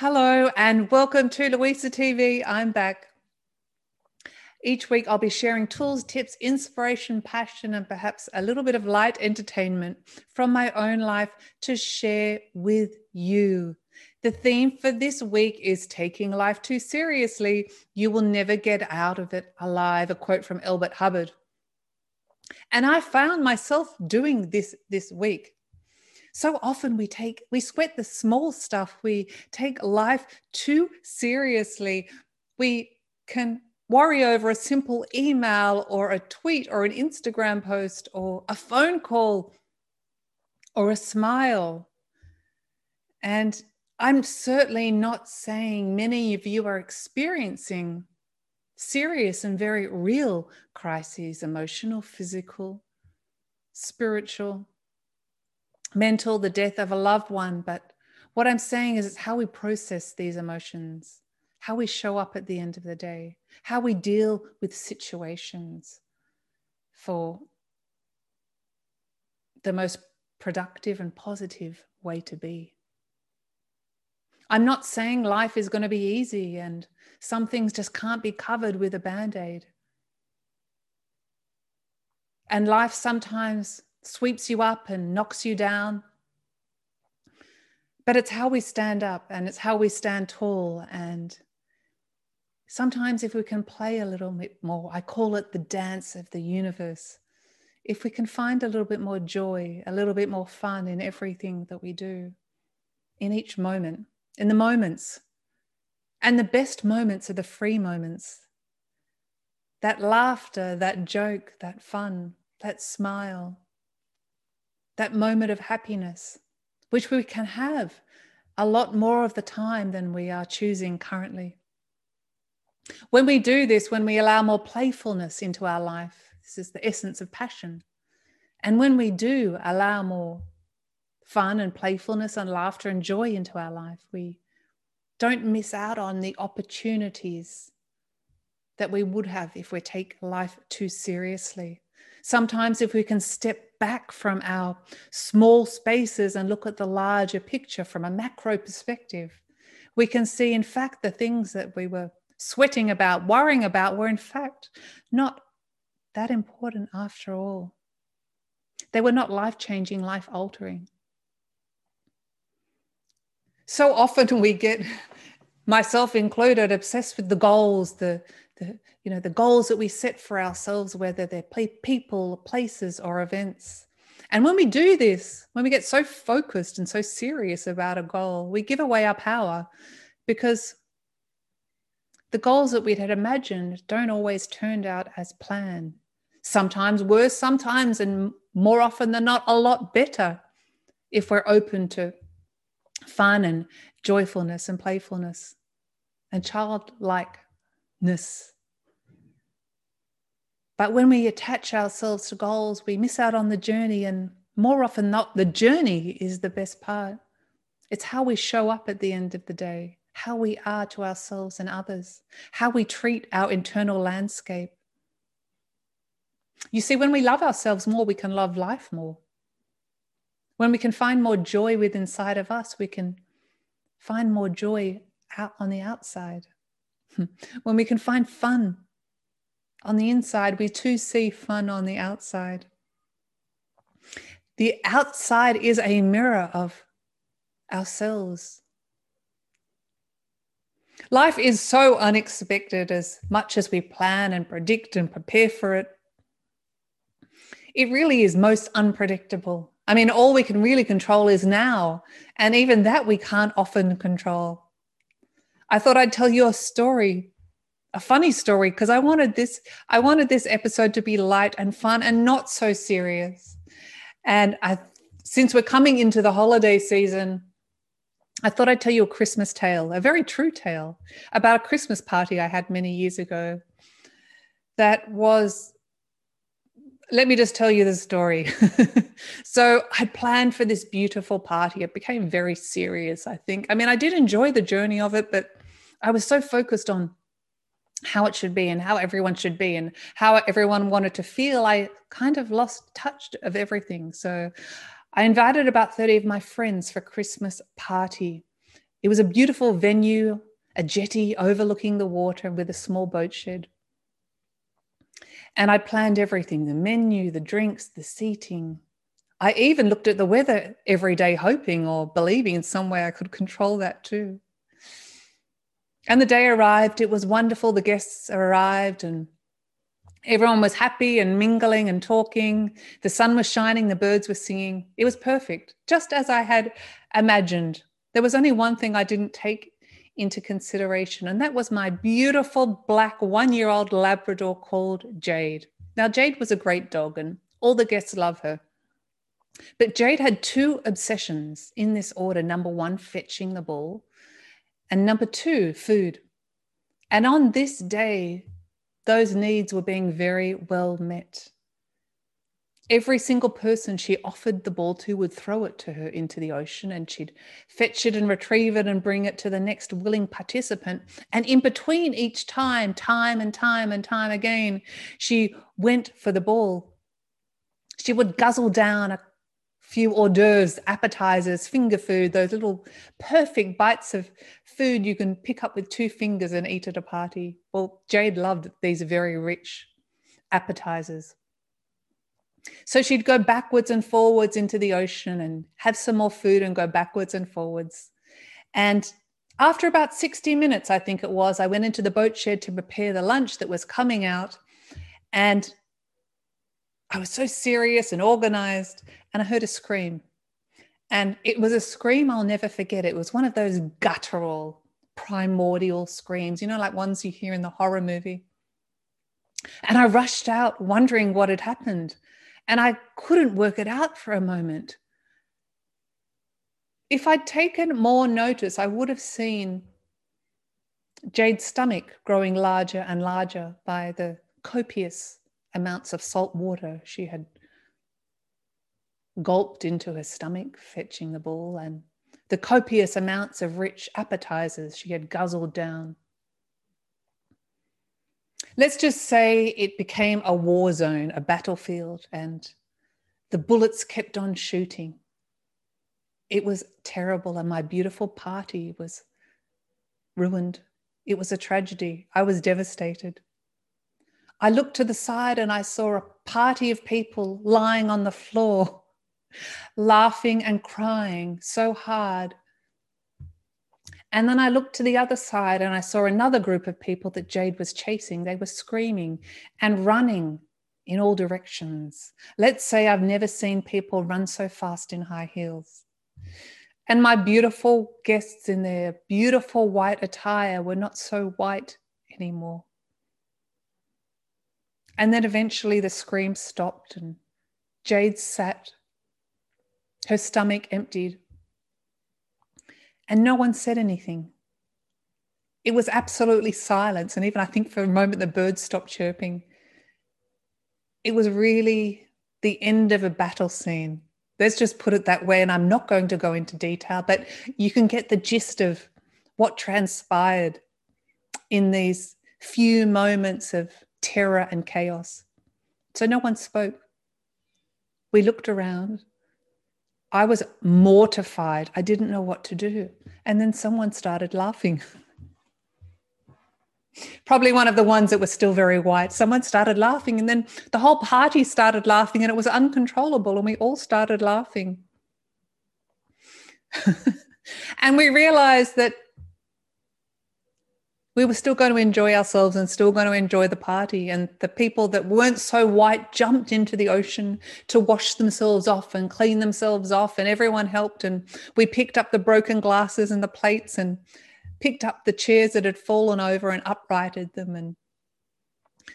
Hello, and welcome to Louisa TV. I'm back. Each week, I'll be sharing tools, tips, inspiration, passion, and perhaps a little bit of light entertainment from my own life to share with you. The theme for this week is taking life too seriously. You will never get out of it alive. A quote from Elbert Hubbard. And I found myself doing this this week. So often we take, we sweat the small stuff. We take life too seriously. We can worry over a simple email or a tweet or an Instagram post or a phone call or a smile. And I'm certainly not saying many of you are experiencing serious and very real crises emotional, physical, spiritual, mental, the death of a loved one. But what I'm saying is it's how we process these emotions, how we show up at the end of the day, how we deal with situations for the most productive and positive way to be. I'm not saying life is going to be easy and some things just can't be covered with a band aid. And life sometimes sweeps you up and knocks you down. But it's how we stand up and it's how we stand tall. And sometimes, if we can play a little bit more, I call it the dance of the universe. If we can find a little bit more joy, a little bit more fun in everything that we do, in each moment, in the moments. And the best moments are the free moments. That laughter, that joke, that fun, that smile, that moment of happiness, which we can have a lot more of the time than we are choosing currently. When we do this, when we allow more playfulness into our life, this is the essence of passion. And when we do allow more fun and playfulness and laughter and joy into our life. We don't miss out on the opportunities that we would have if we take life too seriously. Sometimes, if we can step back from our small spaces and look at the larger picture from a macro perspective, we can see, in fact, the things that we were sweating about, worrying about, were in fact not that important after all. They were not life changing, life altering so often we get myself included obsessed with the goals the the you know the goals that we set for ourselves whether they're people places or events. And when we do this when we get so focused and so serious about a goal we give away our power because the goals that we had imagined don't always turn out as planned. Sometimes worse sometimes and more often than not a lot better if we're open to fun and joyfulness and playfulness and childlikeness. But when we attach ourselves to goals, we miss out on the journey, and more often not, the journey is the best part. It's how we show up at the end of the day, how we are to ourselves and others, how we treat our internal landscape. You see, when we love ourselves more, we can love life more. When we can find more joy within inside of us, we can find more joy out on the outside. when we can find fun on the inside, we too see fun on the outside. The outside is a mirror of ourselves. Life is so unexpected as much as we plan and predict and prepare for it. It really is most unpredictable. I mean, all we can really control is now. And even that we can't often control. I thought I'd tell you a story, a funny story, because I wanted this, I wanted this episode to be light and fun and not so serious. And I since we're coming into the holiday season, I thought I'd tell you a Christmas tale, a very true tale about a Christmas party I had many years ago that was let me just tell you the story. so I planned for this beautiful party. It became very serious, I think. I mean, I did enjoy the journey of it, but I was so focused on how it should be and how everyone should be and how everyone wanted to feel. I kind of lost touch of everything. So I invited about 30 of my friends for Christmas party. It was a beautiful venue, a jetty overlooking the water with a small boat shed. And I planned everything the menu, the drinks, the seating. I even looked at the weather every day, hoping or believing in some way I could control that too. And the day arrived. It was wonderful. The guests arrived and everyone was happy and mingling and talking. The sun was shining, the birds were singing. It was perfect, just as I had imagined. There was only one thing I didn't take into consideration, and that was my beautiful black one year old Labrador called Jade. Now, Jade was a great dog, and all the guests love her. But Jade had two obsessions in this order number one, fetching the ball, and number two, food. And on this day, those needs were being very well met. Every single person she offered the ball to would throw it to her into the ocean and she'd fetch it and retrieve it and bring it to the next willing participant. And in between each time, time and time and time again, she went for the ball. She would guzzle down a few hors d'oeuvres, appetizers, finger food, those little perfect bites of food you can pick up with two fingers and eat at a party. Well, Jade loved these very rich appetizers. So she'd go backwards and forwards into the ocean and have some more food and go backwards and forwards. And after about 60 minutes, I think it was, I went into the boat shed to prepare the lunch that was coming out. And I was so serious and organized, and I heard a scream. And it was a scream I'll never forget. It was one of those guttural, primordial screams, you know, like ones you hear in the horror movie. And I rushed out, wondering what had happened. And I couldn't work it out for a moment. If I'd taken more notice, I would have seen Jade's stomach growing larger and larger by the copious amounts of salt water she had gulped into her stomach, fetching the ball, and the copious amounts of rich appetizers she had guzzled down. Let's just say it became a war zone, a battlefield, and the bullets kept on shooting. It was terrible, and my beautiful party was ruined. It was a tragedy. I was devastated. I looked to the side and I saw a party of people lying on the floor, laughing and crying so hard. And then I looked to the other side and I saw another group of people that Jade was chasing. They were screaming and running in all directions. Let's say I've never seen people run so fast in high heels. And my beautiful guests in their beautiful white attire were not so white anymore. And then eventually the scream stopped and Jade sat, her stomach emptied, and no one said anything. It was absolutely silence. And even I think for a moment the birds stopped chirping. It was really the end of a battle scene. Let's just put it that way. And I'm not going to go into detail, but you can get the gist of what transpired in these few moments of terror and chaos. So no one spoke. We looked around. I was mortified. I didn't know what to do. And then someone started laughing. Probably one of the ones that was still very white. Someone started laughing, and then the whole party started laughing, and it was uncontrollable, and we all started laughing. and we realized that we were still going to enjoy ourselves and still going to enjoy the party. And the people that weren't so white jumped into the ocean to wash themselves off and clean themselves off. And everyone helped. And we picked up the broken glasses and the plates and picked up the chairs that had fallen over and uprighted them and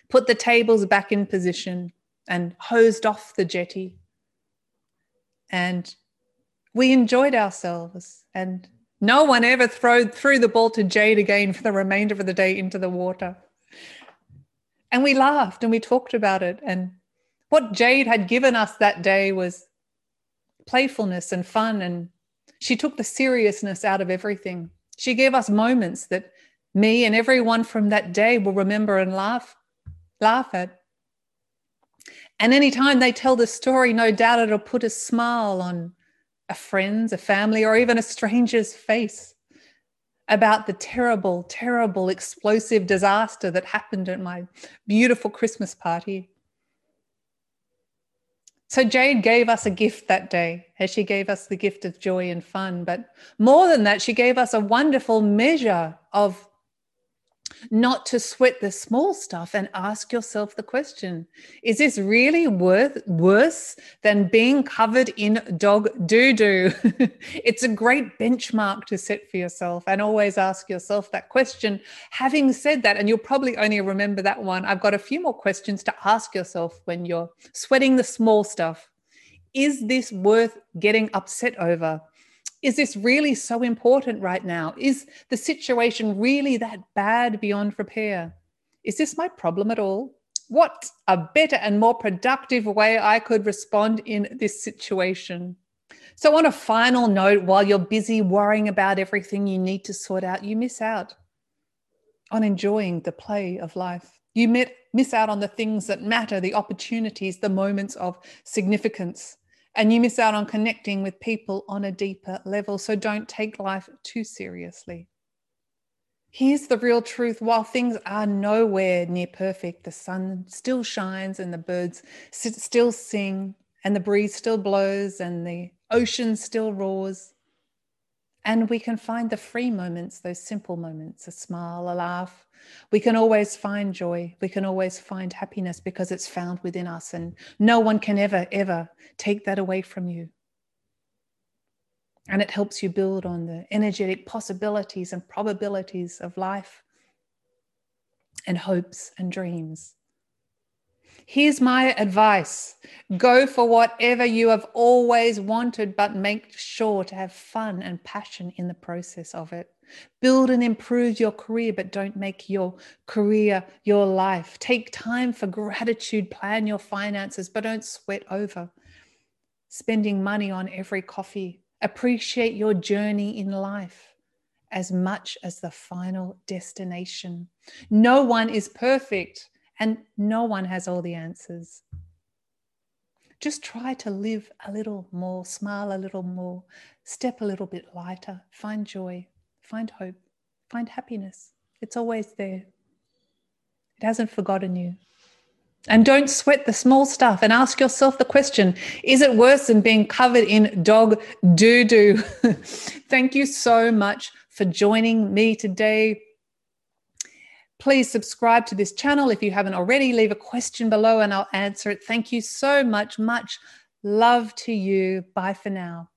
put the tables back in position and hosed off the jetty. And we enjoyed ourselves and no one ever threw, threw the ball to Jade again for the remainder of the day into the water. And we laughed and we talked about it. And what Jade had given us that day was playfulness and fun. And she took the seriousness out of everything. She gave us moments that me and everyone from that day will remember and laugh, laugh at. And anytime they tell the story, no doubt it'll put a smile on a friend's, a family, or even a stranger's face about the terrible, terrible, explosive disaster that happened at my beautiful Christmas party. So Jade gave us a gift that day, as she gave us the gift of joy and fun. But more than that, she gave us a wonderful measure of not to sweat the small stuff and ask yourself the question is this really worth worse than being covered in dog doo-doo? It's a great benchmark to set for yourself and always ask yourself that question. Having said that and you'll probably only remember that one i've got a few more questions to ask yourself when you're sweating the small stuff. Is this worth getting upset over is this really so important right now? Is the situation really that bad beyond repair? Is this my problem at all? What a better and more productive way I could respond in this situation? So, on a final note, while you're busy worrying about everything you need to sort out, you miss out on enjoying the play of life. You miss out on the things that matter, the opportunities, the moments of significance and you miss out on connecting with people on a deeper level. So don't take life too seriously. Here's the real truth while things are nowhere near perfect, the sun still shines and the birds still sing and the breeze still blows and the ocean still roars. And we can find the free moments, those simple moments, a smile, a laugh. We can always find joy. We can always find happiness because it's found within us. And no one can ever, ever take that away from you. And it helps you build on the energetic possibilities and probabilities of life and hopes and dreams. Here's my advice go for whatever you have always wanted, but make sure to have fun and passion in the process of it. Build and improve your career, but don't make your career your life. Take time for gratitude, plan your finances, but don't sweat over spending money on every coffee. Appreciate your journey in life as much as the final destination. No one is perfect and no one has all the answers. Just try to live a little more, smile a little more, step a little bit lighter, find joy, find hope, find happiness. It's always there. It hasn't forgotten you. And don't sweat the small stuff and ask yourself the question is it worse than being covered in dog doo doo? Thank you so much for joining me today. Please subscribe to this channel if you haven't already. Leave a question below and I'll answer it. Thank you so much. Much love to you. Bye for now.